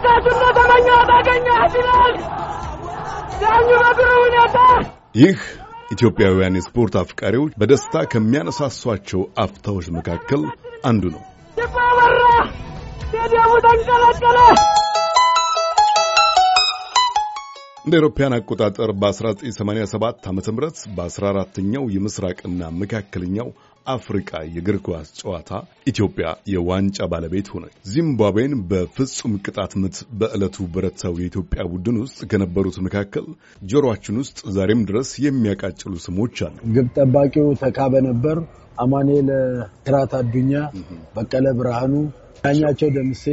ተመልካቹ እንደተመኘው አገኘት ይላል ዳኙ በጥሩ ሁኔታ ይህ ኢትዮጵያውያን የስፖርት አፍቃሪዎች በደስታ ከሚያነሳሷቸው አፍታዎች መካከል አንዱ ነው። ችቦ በራ፣ ስቴዲየሙ ተንቀለቀለ። እንደ አውሮፓውያን አቆጣጠር በ1987 ዓ.ም በ14ኛው የምስራቅና መካከለኛው አፍሪካ የእግር ኳስ ጨዋታ ኢትዮጵያ የዋንጫ ባለቤት ሆነች። ዚምባብዌን በፍጹም ቅጣት ምት በዕለቱ በረታው የኢትዮጵያ ቡድን ውስጥ ከነበሩት መካከል ጆሮአችን ውስጥ ዛሬም ድረስ የሚያቃጭሉ ስሞች አሉ። ግብ ጠባቂው ተካበ ነበር፣ አማኑኤል ክራት አዱኛ፣ በቀለ ብርሃኑ፣ ዳኛቸው ደምሴ፣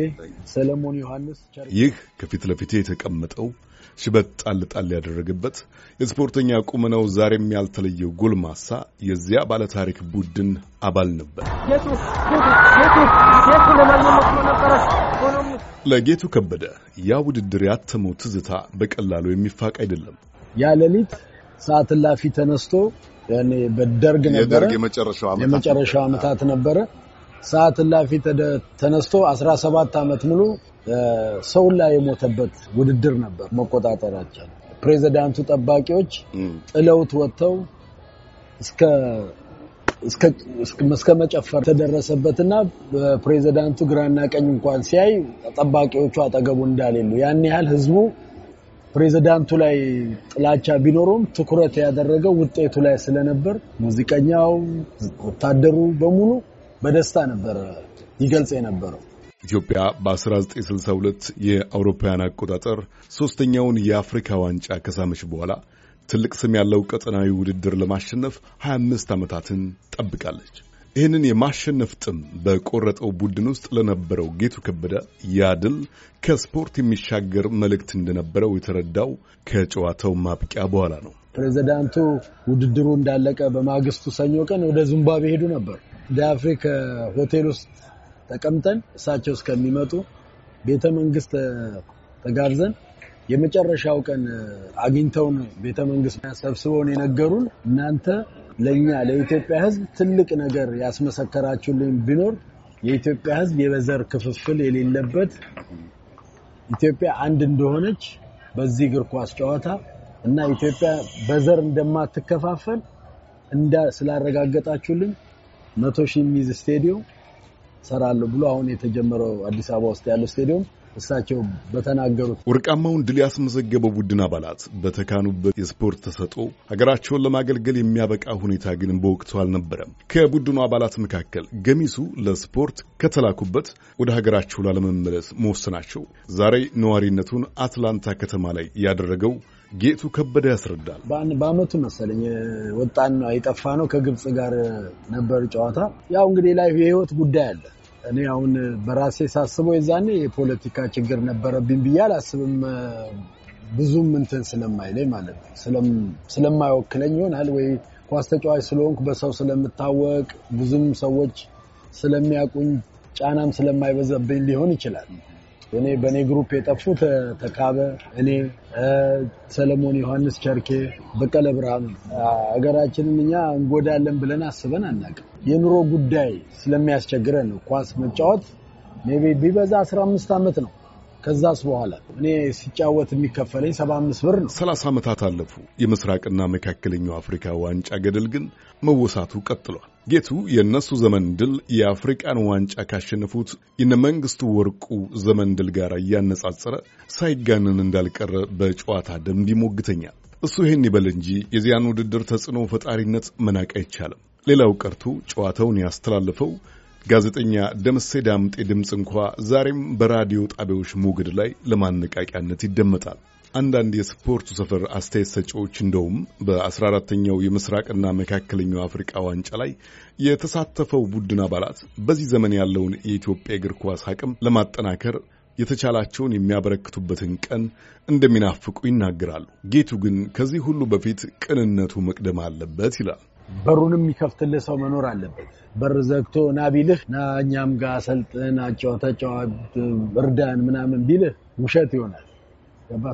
ሰለሞን ዮሐንስ። ይህ ከፊት ለፊቴ የተቀመጠው ሽበት ጣል ጣል ያደረገበት የስፖርተኛ ቁመናው ዛሬም ያልተለየው ጎልማሳ የዚያ ባለታሪክ ቡድን አባል ነበር። ለጌቱ ከበደ ያ ውድድር ያተመው ትዝታ በቀላሉ የሚፋቅ አይደለም። ያ ሌሊት ሰዓት እላፊ ተነስቶ ያኔ በደርግ ነበረ የመጨረሻው ዓመታት ነበረ። ሰዓት እላፊ ተደ- ተነስቶ 17 ዓመት ሙሉ ሰውን ላይ የሞተበት ውድድር ነበር። መቆጣጠራቸው ፕሬዚዳንቱ ጠባቂዎች ጥለውት ወጥተው እስከ መጨፈር ተደረሰበትና በፕሬዚዳንቱ ግራና ቀኝ እንኳን ሲያይ ጠባቂዎቹ አጠገቡ እንዳሌሉ ያን ያህል ህዝቡ ፕሬዚዳንቱ ላይ ጥላቻ ቢኖረውም ትኩረት ያደረገው ውጤቱ ላይ ስለነበር ሙዚቀኛው፣ ወታደሩ በሙሉ በደስታ ነበረ ይገልጽ የነበረው። ኢትዮጵያ በ1962 የአውሮፓውያን አቆጣጠር ሶስተኛውን የአፍሪካ ዋንጫ ከሳመች በኋላ ትልቅ ስም ያለው ቀጠናዊ ውድድር ለማሸነፍ 25 ዓመታትን ጠብቃለች። ይህንን የማሸነፍ ጥም በቆረጠው ቡድን ውስጥ ለነበረው ጌቱ ከበደ ያ ድል ከስፖርት የሚሻገር መልእክት እንደነበረው የተረዳው ከጨዋታው ማብቂያ በኋላ ነው። ፕሬዚዳንቱ ውድድሩ እንዳለቀ በማግስቱ ሰኞ ቀን ወደ ዚምባብዌ ሄዱ ነበር። እንደ አፍሪክ ሆቴል ውስጥ ተቀምጠን እሳቸው እስከሚመጡ ቤተ መንግስት ተጋብዘን የመጨረሻው ቀን አግኝተውን ቤተ መንግስት ሰብስበውን የነገሩን እናንተ ለእኛ ለኢትዮጵያ ሕዝብ ትልቅ ነገር ያስመሰከራችሁልን ቢኖር የኢትዮጵያ ሕዝብ የበዘር ክፍፍል የሌለበት ኢትዮጵያ አንድ እንደሆነች በዚህ እግር ኳስ ጨዋታ እና ኢትዮጵያ በዘር እንደማትከፋፈል እንዳ ስላረጋገጣችሁልን መቶ ሺህ የሚይዝ ስቴዲዮም ሰራለሁ ብሎ አሁን የተጀመረው አዲስ አበባ ውስጥ ያለው ስቴዲዮም እሳቸው በተናገሩት ወርቃማውን ድል ያስመዘገበው ቡድን አባላት በተካኑበት የስፖርት ተሰጥኦ ሀገራቸውን ለማገልገል የሚያበቃ ሁኔታ ግን በወቅቱ አልነበረም። ከቡድኑ አባላት መካከል ገሚሱ ለስፖርት ከተላኩበት ወደ ሀገራቸው ላለመመለስ መወሰናቸው ዛሬ ነዋሪነቱን አትላንታ ከተማ ላይ ያደረገው ጌቱ ከበደ ያስረዳል። በአመቱ መሰለኝ ወጣን ነው የጠፋ ነው። ከግብፅ ጋር ነበር ጨዋታ። ያው እንግዲህ ላይ የህይወት ጉዳይ አለ። እኔ አሁን በራሴ ሳስበው የዛኔ የፖለቲካ ችግር ነበረብኝ ብዬ አላስብም። ብዙም እንትን ስለማይለኝ ማለት ነው ስለማይወክለኝ ይሆናል ወይ ኳስ ተጫዋች ስለሆንኩ በሰው ስለምታወቅ ብዙም ሰዎች ስለሚያውቁኝ ጫናም ስለማይበዛብኝ ሊሆን ይችላል። እኔ በእኔ group የጠፉት ተካበ፣ እኔ ሰለሞን ዮሐንስ፣ ቸርኬ፣ በቀለ ብርሃኑ ሀገራችንን እኛ እንጎዳለን ብለን አስበን አናውቅም። የኑሮ ጉዳይ ስለሚያስቸግረን ነው። ኳስ መጫወት maybe ቢበዛ 15 ዓመት ነው። ከዛስ በኋላ እኔ ሲጫወት የሚከፈለኝ 75 ብር ነው። ሰላሳ ዓመታት አለፉ። የምስራቅና መካከለኛው አፍሪካ ዋንጫ ገደል ግን መወሳቱ ቀጥሏል። ጌቱ የእነሱ ዘመን ድል የአፍሪቃን ዋንጫ ካሸነፉት የነ መንግስቱ ወርቁ ዘመን ድል ጋር እያነጻጸረ ሳይጋነን እንዳልቀረ በጨዋታ ደንብ ይሞግተኛል። እሱ ይህን ይበል እንጂ የዚያን ውድድር ተጽዕኖ ፈጣሪነት መናቅ አይቻልም። ሌላው ቀርቶ ጨዋታውን ያስተላለፈው ጋዜጠኛ ደምሴ ዳምጤ ድምፅ እንኳ ዛሬም በራዲዮ ጣቢያዎች ሞገድ ላይ ለማነቃቂያነት ይደመጣል። አንዳንድ የስፖርቱ ሰፈር አስተያየት ሰጪዎች እንደውም በ14ተኛው የምስራቅና መካከለኛው አፍሪቃ ዋንጫ ላይ የተሳተፈው ቡድን አባላት በዚህ ዘመን ያለውን የኢትዮጵያ እግር ኳስ አቅም ለማጠናከር የተቻላቸውን የሚያበረክቱበትን ቀን እንደሚናፍቁ ይናገራሉ። ጌቱ ግን ከዚህ ሁሉ በፊት ቅንነቱ መቅደም አለበት ይላል። በሩንም የሚከፍትልህ ሰው መኖር አለበት። በር ዘግቶ ና ቢልህ ና እኛም ጋር አሰልጥን፣ አጫወት፣ ተጫወት፣ እርዳን ምናምን ቢልህ ውሸት ይሆናል። ገባ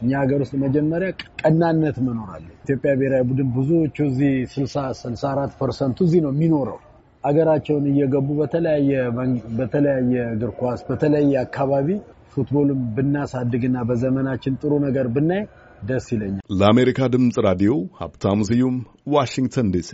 እኛ ሀገር ውስጥ መጀመሪያ ቀናነት መኖር አለ። ኢትዮጵያ ብሔራዊ ቡድን ብዙዎቹ እዚህ 60 64 ፐርሰንቱ እዚህ ነው የሚኖረው። አገራቸውን እየገቡ በተለያየ እግር ኳስ በተለያየ አካባቢ football ም ብናሳድግና በዘመናችን ጥሩ ነገር ብናይ ደስ ይለኛል። ለአሜሪካ ድምፅ ራዲዮ ሀብታሙ ስዩም ዋሽንግተን ዲሲ